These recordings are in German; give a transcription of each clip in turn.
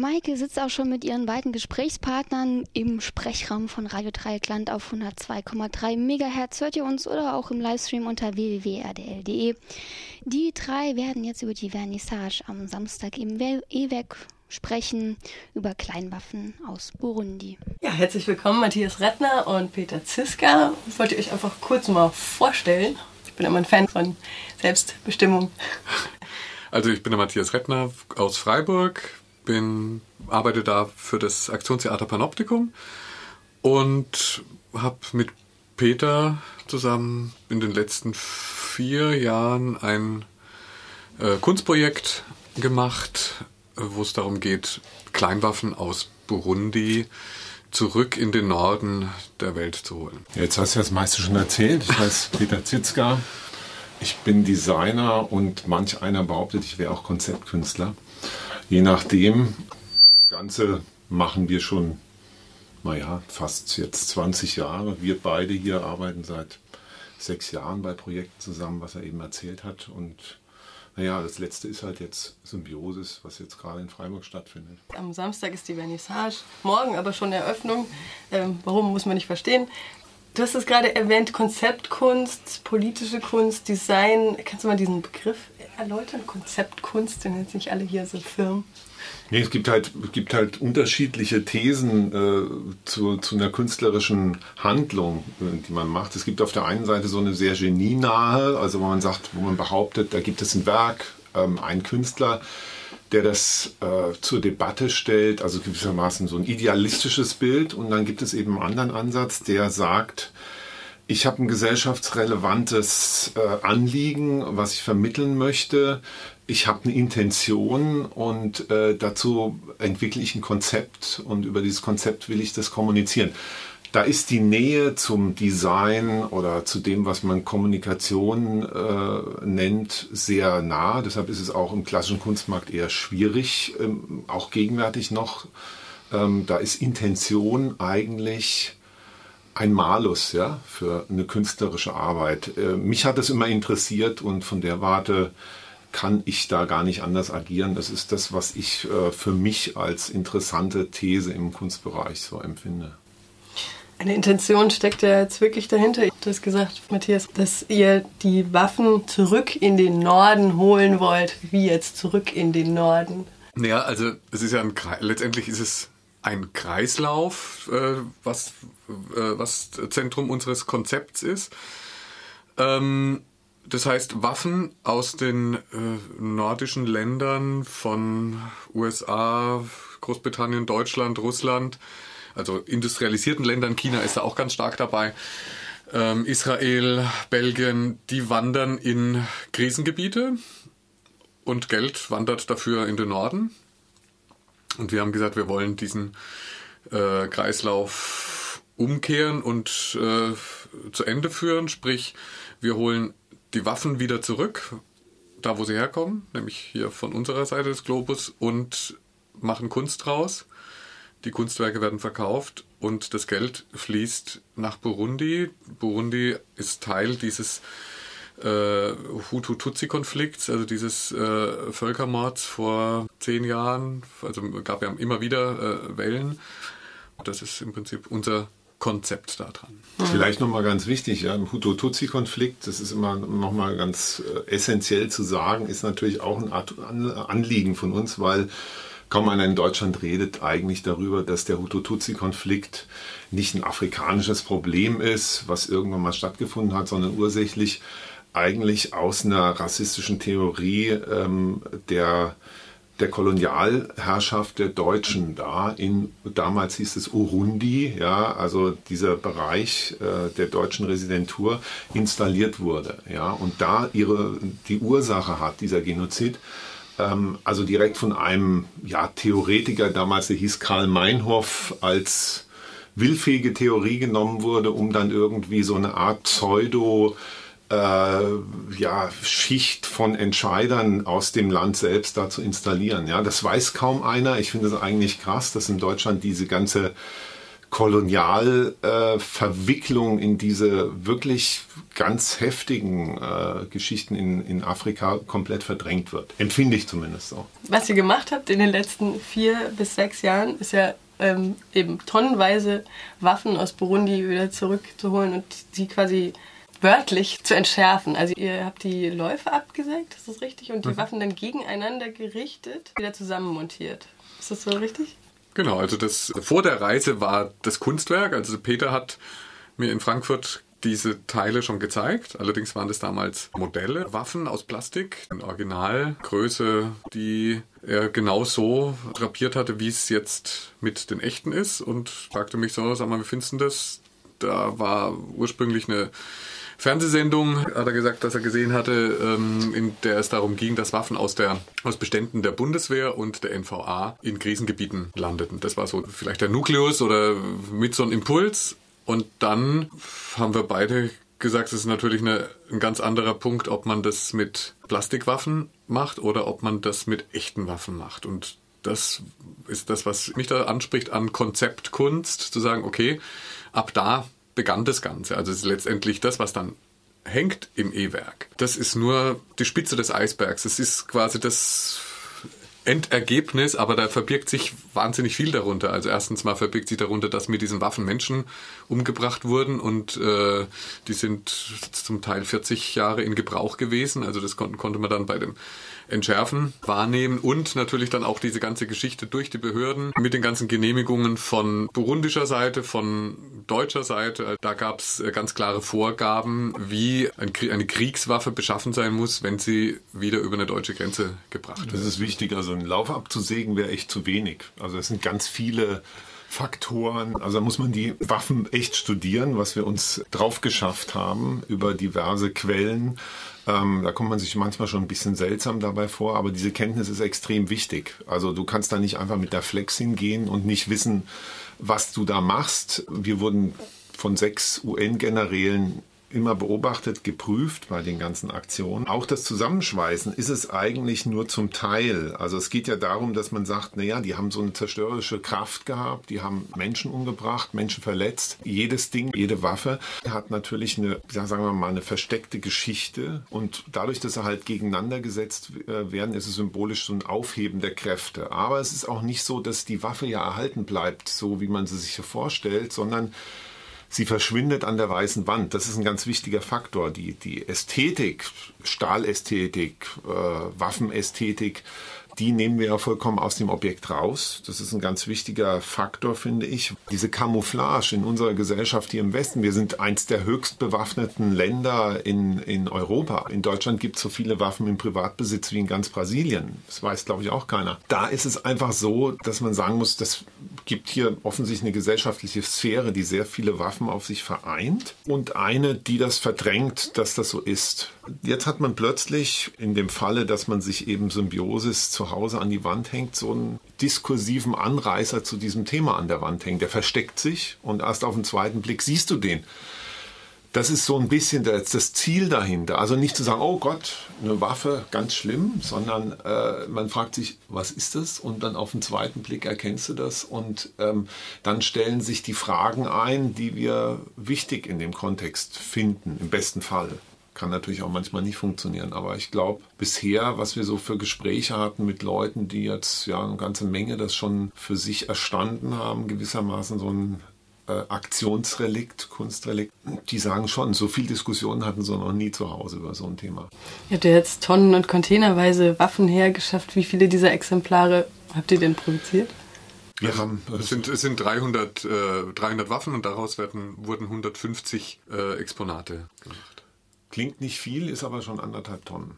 Maike sitzt auch schon mit ihren beiden Gesprächspartnern im Sprechraum von Radio Dreieckland auf 102,3 MHz. Hört ihr uns oder auch im Livestream unter www.rdl.de. Die drei werden jetzt über die Vernissage am Samstag im EWEC sprechen, über Kleinwaffen aus Burundi. Ja, herzlich willkommen, Matthias Rettner und Peter Ziska. Ich wollte euch einfach kurz mal vorstellen. Ich bin immer ein Fan von Selbstbestimmung. Also ich bin der Matthias Rettner aus Freiburg, bin, arbeite da für das Aktionstheater Panoptikum und habe mit Peter zusammen in den letzten vier Jahren ein äh, Kunstprojekt gemacht, wo es darum geht, Kleinwaffen aus Burundi zurück in den Norden der Welt zu holen. Jetzt hast du das meiste schon erzählt. Ich heiße Peter Zitzka. Ich bin Designer und manch einer behauptet, ich wäre auch Konzeptkünstler. Je nachdem, das Ganze machen wir schon, naja, fast jetzt 20 Jahre. Wir beide hier arbeiten seit sechs Jahren bei Projekten zusammen, was er eben erzählt hat. Und naja, das letzte ist halt jetzt Symbiosis, was jetzt gerade in Freiburg stattfindet. Am Samstag ist die Vernissage, morgen aber schon Eröffnung. Ähm, warum muss man nicht verstehen? Du hast es gerade erwähnt, Konzeptkunst, politische Kunst, Design. Kannst du mal diesen Begriff erläutern? Konzeptkunst, denn jetzt nicht alle hier so Firmen. Nee, es gibt halt, es gibt halt unterschiedliche Thesen äh, zu, zu einer künstlerischen Handlung, äh, die man macht. Es gibt auf der einen Seite so eine sehr genienahe, also wo man sagt, wo man behauptet, da gibt es ein Werk, ähm, ein Künstler, der das äh, zur Debatte stellt, also gewissermaßen so ein idealistisches Bild. Und dann gibt es eben einen anderen Ansatz, der sagt, ich habe ein gesellschaftsrelevantes äh, Anliegen, was ich vermitteln möchte. Ich habe eine Intention und äh, dazu entwickle ich ein Konzept und über dieses Konzept will ich das kommunizieren. Da ist die Nähe zum Design oder zu dem, was man Kommunikation äh, nennt, sehr nah. Deshalb ist es auch im klassischen Kunstmarkt eher schwierig, ähm, auch gegenwärtig noch. Ähm, da ist Intention eigentlich ein Malus ja, für eine künstlerische Arbeit. Äh, mich hat es immer interessiert und von der Warte kann ich da gar nicht anders agieren. Das ist das, was ich äh, für mich als interessante These im Kunstbereich so empfinde. Eine Intention steckt ja jetzt wirklich dahinter. Du hast gesagt, Matthias, dass ihr die Waffen zurück in den Norden holen wollt. Wie jetzt zurück in den Norden? Ja, also es ist ja ein letztendlich ist es ein Kreislauf, äh, was, äh, was Zentrum unseres Konzepts ist. Ähm, das heißt, Waffen aus den äh, nordischen Ländern von USA, Großbritannien, Deutschland, Russland, also industrialisierten Ländern, China ist da auch ganz stark dabei, ähm, Israel, Belgien, die wandern in Krisengebiete und Geld wandert dafür in den Norden. Und wir haben gesagt, wir wollen diesen äh, Kreislauf umkehren und äh, zu Ende führen. Sprich, wir holen die Waffen wieder zurück, da wo sie herkommen, nämlich hier von unserer Seite des Globus, und machen Kunst draus. Die Kunstwerke werden verkauft und das Geld fließt nach Burundi. Burundi ist Teil dieses äh, Hutu-Tutsi-Konflikts, also dieses äh, Völkermords vor zehn Jahren. Also gab ja immer wieder äh, Wellen. Das ist im Prinzip unser Konzept daran. Vielleicht nochmal ganz wichtig, ja, im Hutu-Tutsi-Konflikt, das ist immer nochmal ganz äh, essentiell zu sagen, ist natürlich auch ein Art Anliegen von uns, weil kaum einer in Deutschland redet eigentlich darüber, dass der Hutu-Tutsi-Konflikt nicht ein afrikanisches Problem ist, was irgendwann mal stattgefunden hat, sondern ursächlich eigentlich aus einer rassistischen Theorie ähm, der, der Kolonialherrschaft der Deutschen da. In, damals hieß es Urundi, ja, also dieser Bereich äh, der deutschen Residentur installiert wurde. Ja, und da ihre, die Ursache hat, dieser Genozid, ähm, also direkt von einem ja, Theoretiker, damals der hieß Karl Meinhof, als willfähige Theorie genommen wurde, um dann irgendwie so eine Art Pseudo- äh, ja, Schicht von Entscheidern aus dem Land selbst da zu installieren. Ja, das weiß kaum einer. Ich finde es eigentlich krass, dass in Deutschland diese ganze Kolonialverwicklung äh, in diese wirklich ganz heftigen äh, Geschichten in, in Afrika komplett verdrängt wird. Empfinde ich zumindest so. Was ihr gemacht habt in den letzten vier bis sechs Jahren, ist ja ähm, eben tonnenweise Waffen aus Burundi wieder zurückzuholen und sie quasi wörtlich zu entschärfen. Also ihr habt die Läufe abgesägt, ist das richtig? Und die mhm. Waffen dann gegeneinander gerichtet, wieder zusammenmontiert. Ist das so richtig? Genau, also das vor der Reise war das Kunstwerk. Also Peter hat mir in Frankfurt diese Teile schon gezeigt. Allerdings waren das damals Modelle, Waffen aus Plastik, in Originalgröße, die er genau so drapiert hatte, wie es jetzt mit den echten ist und fragte mich so, sag mal, wie findest du das? Da war ursprünglich eine Fernsehsendung, hat er gesagt, dass er gesehen hatte, ähm, in der es darum ging, dass Waffen aus, der, aus Beständen der Bundeswehr und der NVA in Krisengebieten landeten. Das war so vielleicht der Nukleus oder mit so einem Impuls. Und dann haben wir beide gesagt, es ist natürlich eine, ein ganz anderer Punkt, ob man das mit Plastikwaffen macht oder ob man das mit echten Waffen macht. Und das ist das, was mich da anspricht an Konzeptkunst, zu sagen, okay, ab da begann das Ganze. Also es ist letztendlich das, was dann hängt im E-Werk. Das ist nur die Spitze des Eisbergs. Es ist quasi das Endergebnis, aber da verbirgt sich wahnsinnig viel darunter. Also erstens mal verbirgt sich darunter, dass mit diesen Waffen Menschen umgebracht wurden und äh, die sind zum Teil 40 Jahre in Gebrauch gewesen. Also das konnte, konnte man dann bei dem entschärfen, wahrnehmen und natürlich dann auch diese ganze Geschichte durch die Behörden mit den ganzen Genehmigungen von burundischer Seite, von deutscher Seite. Da gab es äh, ganz klare Vorgaben, wie eine Kriegswaffe beschaffen sein muss, wenn sie wieder über eine deutsche Grenze gebracht wird. Das ist wichtig. Also einen Lauf abzusägen wäre echt zu wenig. Also es sind ganz viele Faktoren. Also da muss man die Waffen echt studieren, was wir uns drauf geschafft haben über diverse Quellen. Ähm, da kommt man sich manchmal schon ein bisschen seltsam dabei vor, aber diese Kenntnis ist extrem wichtig. Also du kannst da nicht einfach mit der Flex hingehen und nicht wissen, was du da machst. Wir wurden von sechs UN-Generälen immer beobachtet, geprüft bei den ganzen Aktionen. Auch das Zusammenschweißen ist es eigentlich nur zum Teil. Also es geht ja darum, dass man sagt, naja, die haben so eine zerstörerische Kraft gehabt, die haben Menschen umgebracht, Menschen verletzt. Jedes Ding, jede Waffe hat natürlich eine, sagen wir mal, eine versteckte Geschichte. Und dadurch, dass sie halt gegeneinander gesetzt äh, werden, ist es symbolisch so ein Aufheben der Kräfte. Aber es ist auch nicht so, dass die Waffe ja erhalten bleibt, so wie man sie sich so vorstellt, sondern sie verschwindet an der weißen Wand. Das ist ein ganz wichtiger Faktor. Die, die Ästhetik, Stahlästhetik, äh, Waffenästhetik, die nehmen wir ja vollkommen aus dem Objekt raus. Das ist ein ganz wichtiger Faktor, finde ich. Diese Camouflage in unserer Gesellschaft hier im Westen. Wir sind eins der höchst bewaffneten Länder in, in Europa. In Deutschland gibt es so viele Waffen im Privatbesitz wie in ganz Brasilien. Das weiß, glaube ich, auch keiner. Da ist es einfach so, dass man sagen muss, das gibt hier offensichtlich eine gesellschaftliche Sphäre, die sehr viele Waffen auf sich vereint und eine, die das verdrängt, dass das so ist. Jetzt hat man plötzlich in dem Falle, dass man sich eben Symbiosis zu Hause an die Wand hängt, so einen diskursiven Anreißer zu diesem Thema an der Wand hängt. Der versteckt sich und erst auf den zweiten Blick siehst du den. Das ist so ein bisschen das, das Ziel dahinter. Also nicht zu sagen, oh Gott, eine Waffe, ganz schlimm, sondern äh, man fragt sich, was ist das? Und dann auf den zweiten Blick erkennst du das und ähm, dann stellen sich die Fragen ein, die wir wichtig in dem Kontext finden, im besten Fall. Kann natürlich auch manchmal nicht funktionieren. Aber ich glaube, bisher, was wir so für Gespräche hatten mit Leuten, die jetzt ja eine ganze Menge das schon für sich erstanden haben, gewissermaßen so ein äh, Aktionsrelikt, Kunstrelikt, die sagen schon, so viel Diskussionen hatten sie noch nie zu Hause über so ein Thema. Ihr habt ja jetzt tonnen- und containerweise Waffen hergeschafft. Wie viele dieser Exemplare habt ihr denn produziert? Wir haben, es sind, es sind 300, äh, 300 Waffen und daraus werden, wurden 150 äh, Exponate gemacht. Klingt nicht viel, ist aber schon anderthalb Tonnen.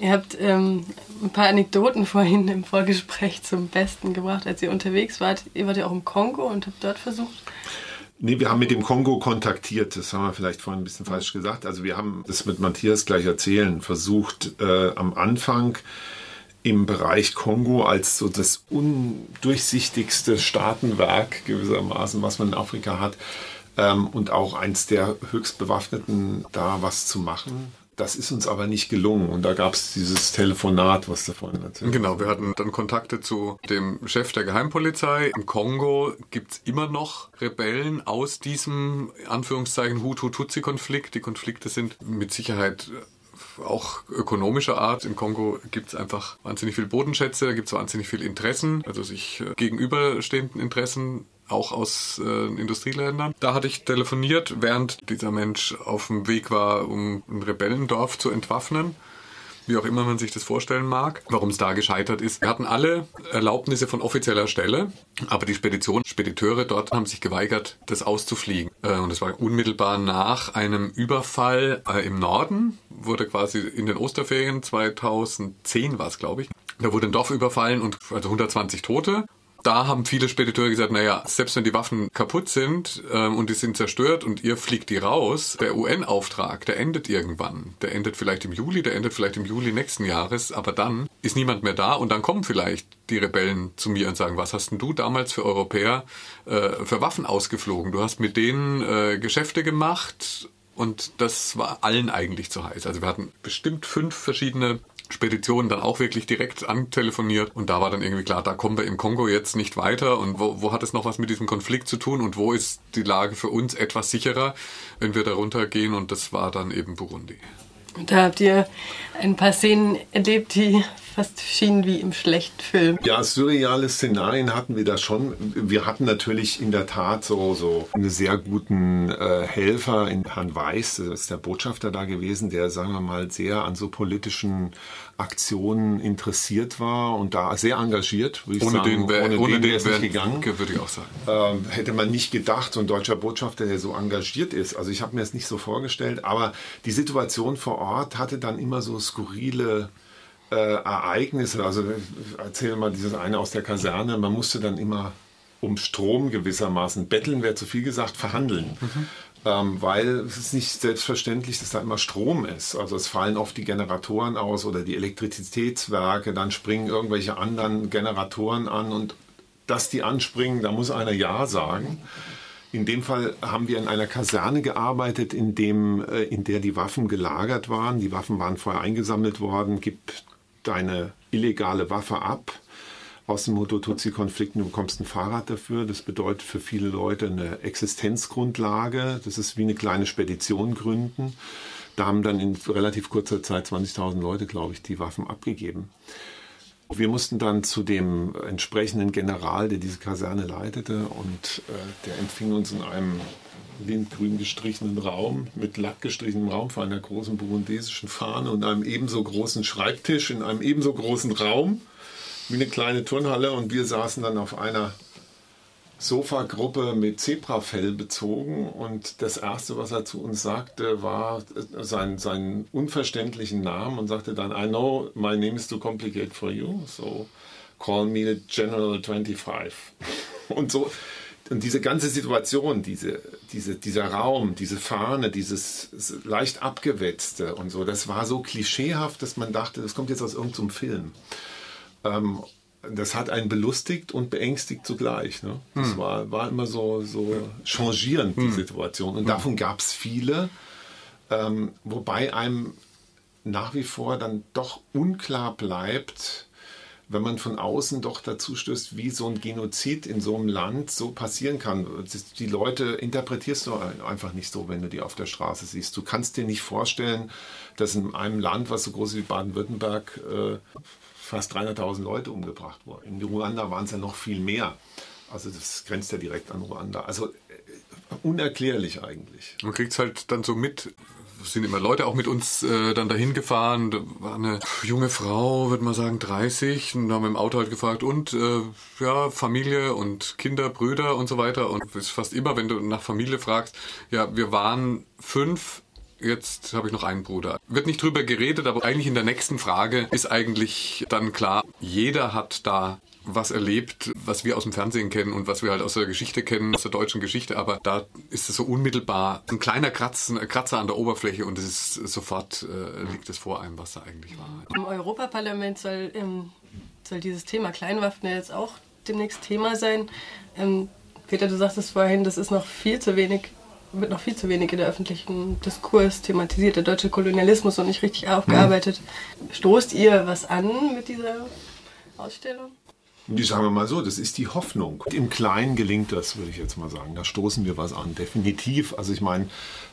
Ihr habt ähm, ein paar Anekdoten vorhin im Vorgespräch zum Besten gebracht, als ihr unterwegs wart. Ihr wart ja auch im Kongo und habt dort versucht. Nee, wir haben mit dem Kongo kontaktiert. Das haben wir vielleicht vorhin ein bisschen falsch gesagt. Also wir haben das mit Matthias gleich erzählen versucht, äh, am Anfang im Bereich Kongo als so das undurchsichtigste Staatenwerk gewissermaßen, was man in Afrika hat, ähm, und auch eins der höchst bewaffneten, da was zu machen. das ist uns aber nicht gelungen. Und da gab es dieses Telefonat, was vorhin erzählt Genau, wir hatten dann Kontakte zu dem Chef der Geheimpolizei. Im Kongo gibt es immer noch Rebellen aus diesem Anführungszeichen Hutu-Tutsi-Konflikt. Die Konflikte sind mit Sicherheit auch ökonomischer Art. Im Kongo gibt es einfach wahnsinnig viel Bodenschätze, da gibt es wahnsinnig viel Interessen, also sich äh, gegenüberstehenden Interessen auch aus äh, Industrieländern. Da hatte ich telefoniert, während dieser Mensch auf dem Weg war, um ein Rebellendorf zu entwaffnen wie auch immer man sich das vorstellen mag. Warum es da gescheitert ist. Wir hatten alle Erlaubnisse von offizieller Stelle, aber die Spedition, Spediteure dort haben sich geweigert, das auszufliegen. Äh, und es war unmittelbar nach einem Überfall äh, im Norden, wurde quasi in den Osterferien 2010 war es, glaube ich. Da wurde ein Dorf überfallen und also 120 Tote da haben viele Spediteure gesagt, naja, selbst wenn die Waffen kaputt sind ähm, und die sind zerstört und ihr fliegt die raus, der UN-Auftrag, der endet irgendwann. Der endet vielleicht im Juli, der endet vielleicht im Juli nächsten Jahres, aber dann ist niemand mehr da und dann kommen vielleicht die Rebellen zu mir und sagen, was hast denn du damals für Europäer äh, für Waffen ausgeflogen? Du hast mit denen äh, Geschäfte gemacht und das war allen eigentlich zu heiß. Also wir hatten bestimmt fünf verschiedene Spedition dann auch wirklich direkt antelefoniert und da war dann irgendwie klar, da kommen wir im Kongo jetzt nicht weiter und wo, wo hat es noch was mit diesem Konflikt zu tun und wo ist die Lage für uns etwas sicherer, wenn wir darunter gehen und das war dann eben Burundi. Und da habt ihr ein paar Szenen erlebt, die fast schienen wie im schlechten Film. Ja, surreale Szenarien hatten wir da schon. Wir hatten natürlich in der Tat so, so einen sehr guten äh, Helfer in Herrn Weiß, das ist der Botschafter da gewesen, der, sagen wir mal, sehr an so politischen Aktionen interessiert war und da sehr engagiert, würde ich ohne sagen. Den wär, ohne, ohne den, den wäre nicht gegangen. Würde ich auch sagen. Ähm, hätte man nicht gedacht, so ein deutscher Botschafter, der so engagiert ist. Also ich habe mir das nicht so vorgestellt, aber die Situation vor Ort hatte dann immer so skurrile äh, Ereignisse. Also erzähle mal dieses eine aus der Kaserne. Man musste dann immer um Strom gewissermaßen betteln, wäre zu viel gesagt, verhandeln. Mhm ähm, weil es ist nicht selbstverständlich, dass da immer Strom ist. Also es fallen oft die Generatoren aus oder die Elektrizitätswerke, dann springen irgendwelche anderen Generatoren an und dass die anspringen, da muss einer Ja sagen. In dem Fall haben wir in einer Kaserne gearbeitet, in, dem, äh, in der die Waffen gelagert waren. Die Waffen waren vorher eingesammelt worden. Gib deine illegale Waffe ab aus dem Hutu-Tutsi-Konflikt, du bekommst ein Fahrrad dafür. Das bedeutet für viele Leute eine Existenzgrundlage. Das ist wie eine kleine Spedition gründen. Da haben dann in relativ kurzer Zeit 20.000 Leute, glaube ich, die Waffen abgegeben. Wir mussten dann zu dem entsprechenden General, der diese Kaserne leitete, und äh, der empfing uns in einem lindgrün gestrichenen Raum, mit Lack gestrichenem Raum vor einer großen burundesischen Fahne und einem ebenso großen Schreibtisch in einem ebenso großen Raum wie eine kleine Turnhalle und wir saßen dann auf einer Sofagruppe mit Zebrafell bezogen und das erste, was er zu uns sagte, war sein, seinen unverständlichen Namen und sagte dann, I know my name is too complicated for you, so call me General 25. Und so, und diese ganze Situation, diese, diese, dieser Raum, diese Fahne, dieses leicht abgewetzte und so, das war so klischeehaft, dass man dachte, das kommt jetzt aus irgendeinem Film. Ähm, das hat einen belustigt und beängstigt zugleich. Ne? Das hm. war, war immer so, so changierend, die hm. Situation. Und hm. davon gab es viele, ähm, wobei einem nach wie vor dann doch unklar bleibt, wenn man von außen doch dazu stößt, wie so ein Genozid in so einem Land so passieren kann. Die Leute interpretierst du einfach nicht so, wenn du die auf der Straße siehst. Du kannst dir nicht vorstellen, dass in einem Land, was so groß ist wie Baden-Württemberg, äh, fast 300.000 Leute umgebracht wurden. In Ruanda waren es ja noch viel mehr. Also das grenzt ja direkt an Ruanda. Also äh, unerklärlich eigentlich. Man kriegt es halt dann so mit, sind immer Leute auch mit uns äh, dann dahin gefahren. Da war eine junge Frau, würde man sagen 30, und haben im Auto halt gefragt, und äh, ja, Familie und Kinder, Brüder und so weiter. Und es ist fast immer, wenn du nach Familie fragst, ja, wir waren fünf jetzt habe ich noch einen Bruder. Wird nicht drüber geredet, aber eigentlich in der nächsten Frage ist eigentlich dann klar, jeder hat da was erlebt, was wir aus dem Fernsehen kennen und was wir halt aus der Geschichte kennen, aus der deutschen Geschichte, aber da ist es so unmittelbar ein kleiner Kratz, ein Kratzer an der Oberfläche und es ist sofort äh, liegt es vor einem, was da eigentlich war. Im Europaparlament soll, ähm, soll dieses Thema Kleinwaffen ja jetzt auch demnächst Thema sein. Ähm, Peter, du sagtest vorhin, das ist noch viel zu wenig wird noch viel zu wenig in der öffentlichen Diskurs thematisiert, der deutsche Kolonialismus noch nicht richtig aufgearbeitet. Mhm. Stoßt ihr was an mit dieser Ausstellung? Die sagen wir mal so, das ist die Hoffnung. Im Kleinen gelingt das, würde ich jetzt mal sagen. Da stoßen wir was an, definitiv. Also ich meine,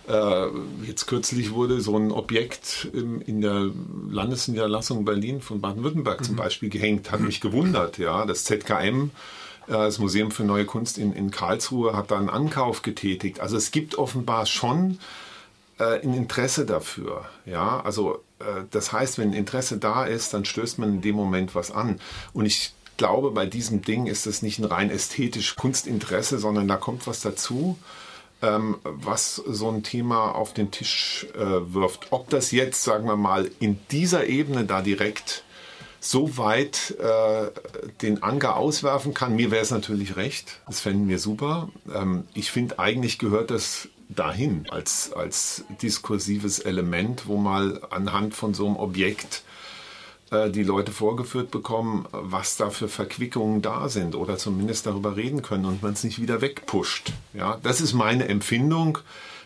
äh, jetzt kürzlich wurde so ein Objekt im, in der Landesniederlassung Berlin von Baden-Württemberg mhm. zum Beispiel gehängt, hat mich gewundert. Ja, das ZKM äh, das Museum für Neue Kunst in, in Karlsruhe hat da einen Ankauf getätigt. Also es gibt offenbar schon äh, ein Interesse dafür. Ja, also äh, das heißt, wenn Interesse da ist, dann stößt man in dem Moment was an. Und ich glaube, bei diesem Ding ist es nicht ein rein ästhetisch Kunstinteresse, sondern da kommt was dazu, ähm, was so ein Thema auf den Tisch äh, wirft. Ob das jetzt, sagen wir mal, in dieser Ebene da direkt so weit äh, den Anker auswerfen kann, mir wäre es natürlich recht. Das fänden wir super. Ähm, ich finde, eigentlich gehört das dahin als, als diskursives Element, wo mal anhand von so einem Objekt die Leute vorgeführt bekommen, was da für Verquickungen da sind oder zumindest darüber reden können und man es nicht wieder wegpusht. Ja, das ist meine Empfindung.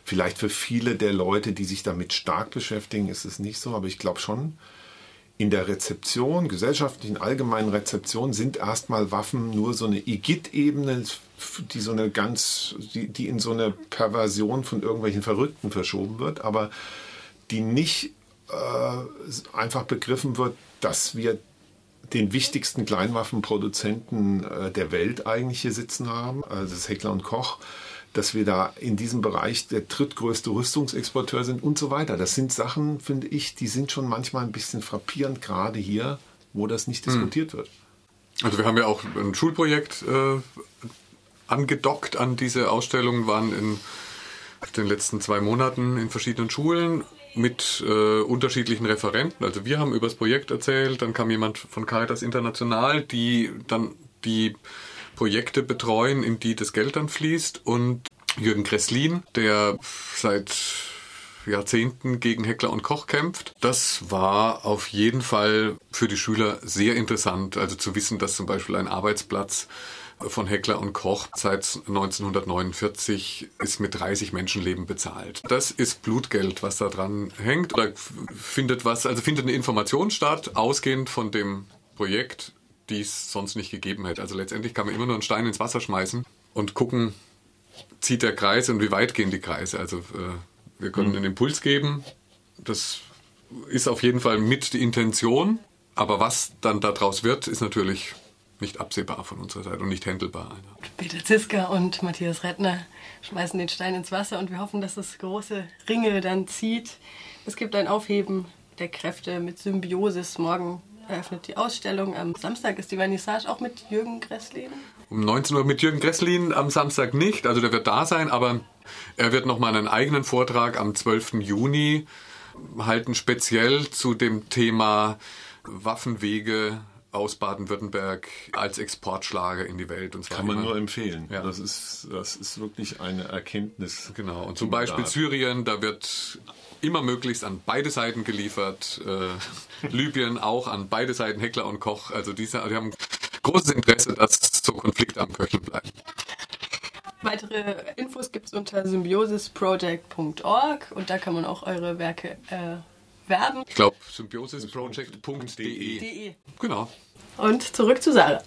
Vielleicht für viele der Leute, die sich damit stark beschäftigen, ist es nicht so, aber ich glaube schon, in der Rezeption, gesellschaftlichen allgemeinen Rezeption, sind erstmal Waffen nur so eine Igitt-Ebene, die so eine ganz, die, die in so eine Perversion von irgendwelchen Verrückten verschoben wird, aber die nicht äh, einfach begriffen wird, dass wir den wichtigsten Kleinwaffenproduzenten äh, der Welt eigentlich hier sitzen haben, also das Heckler und Koch, dass wir da in diesem Bereich der drittgrößte Rüstungsexporteur sind und so weiter. Das sind Sachen, finde ich, die sind schon manchmal ein bisschen frappierend, gerade hier, wo das nicht hm. diskutiert wird. Also wir haben ja auch ein Schulprojekt äh, angedockt an diese Ausstellung, waren in den letzten zwei Monaten in verschiedenen Schulen mit äh, unterschiedlichen Referenten. Also wir haben über das Projekt erzählt, dann kam jemand von Caritas International, die dann die Projekte betreuen, in die das Geld dann fließt und Jürgen Kresslin, der seit Jahrzehnten gegen Heckler und Koch kämpft. Das war auf jeden Fall für die Schüler sehr interessant, also zu wissen, dass zum Beispiel ein Arbeitsplatz von Heckler und Koch seit 1949 ist mit 30 Menschenleben bezahlt. Das ist Blutgeld, was da dran hängt. Oder findet was, also findet eine Information statt, ausgehend von dem Projekt, die es sonst nicht gegeben hätte. Also letztendlich kann man immer nur einen Stein ins Wasser schmeißen und gucken, zieht der Kreis und wie weit gehen die Kreise. Also äh, wir können mhm. einen Impuls geben. Das ist auf jeden Fall mit die Intention. Aber was dann daraus wird, ist natürlich nicht absehbar von unserer Seite und nicht händelbar. Peter Ziska und Matthias Rettner schmeißen den Stein ins Wasser und wir hoffen, dass das große Ringe dann zieht. Es gibt ein Aufheben der Kräfte mit Symbiosis. Morgen eröffnet die Ausstellung. Am Samstag ist die Vernissage auch mit Jürgen Gresslin. Um 19 Uhr mit Jürgen Gresslin, am Samstag nicht. Also der wird da sein, aber er wird nochmal einen eigenen Vortrag am 12. Juni halten, speziell zu dem Thema Waffenwege aus Baden-Württemberg als Exportschlager in die Welt. Und zwar Kann man immer. nur empfehlen. Ja. Das, ist, das ist wirklich eine Erkenntnis. Genau. Und zum Beispiel Syrien, da wird immer möglichst an beide Seiten geliefert. Äh, Libyen auch an beide Seiten, Heckler und Koch. Also diese, die haben großes Interesse, dass so Konflikte am Köcheln bleiben. Weitere Infos gibt es unter symbiosisproject.org und da kann man auch eure Werke äh, werben. Ich glaube, symbiosisproject.de. Genau. Und zurück zu Sarah.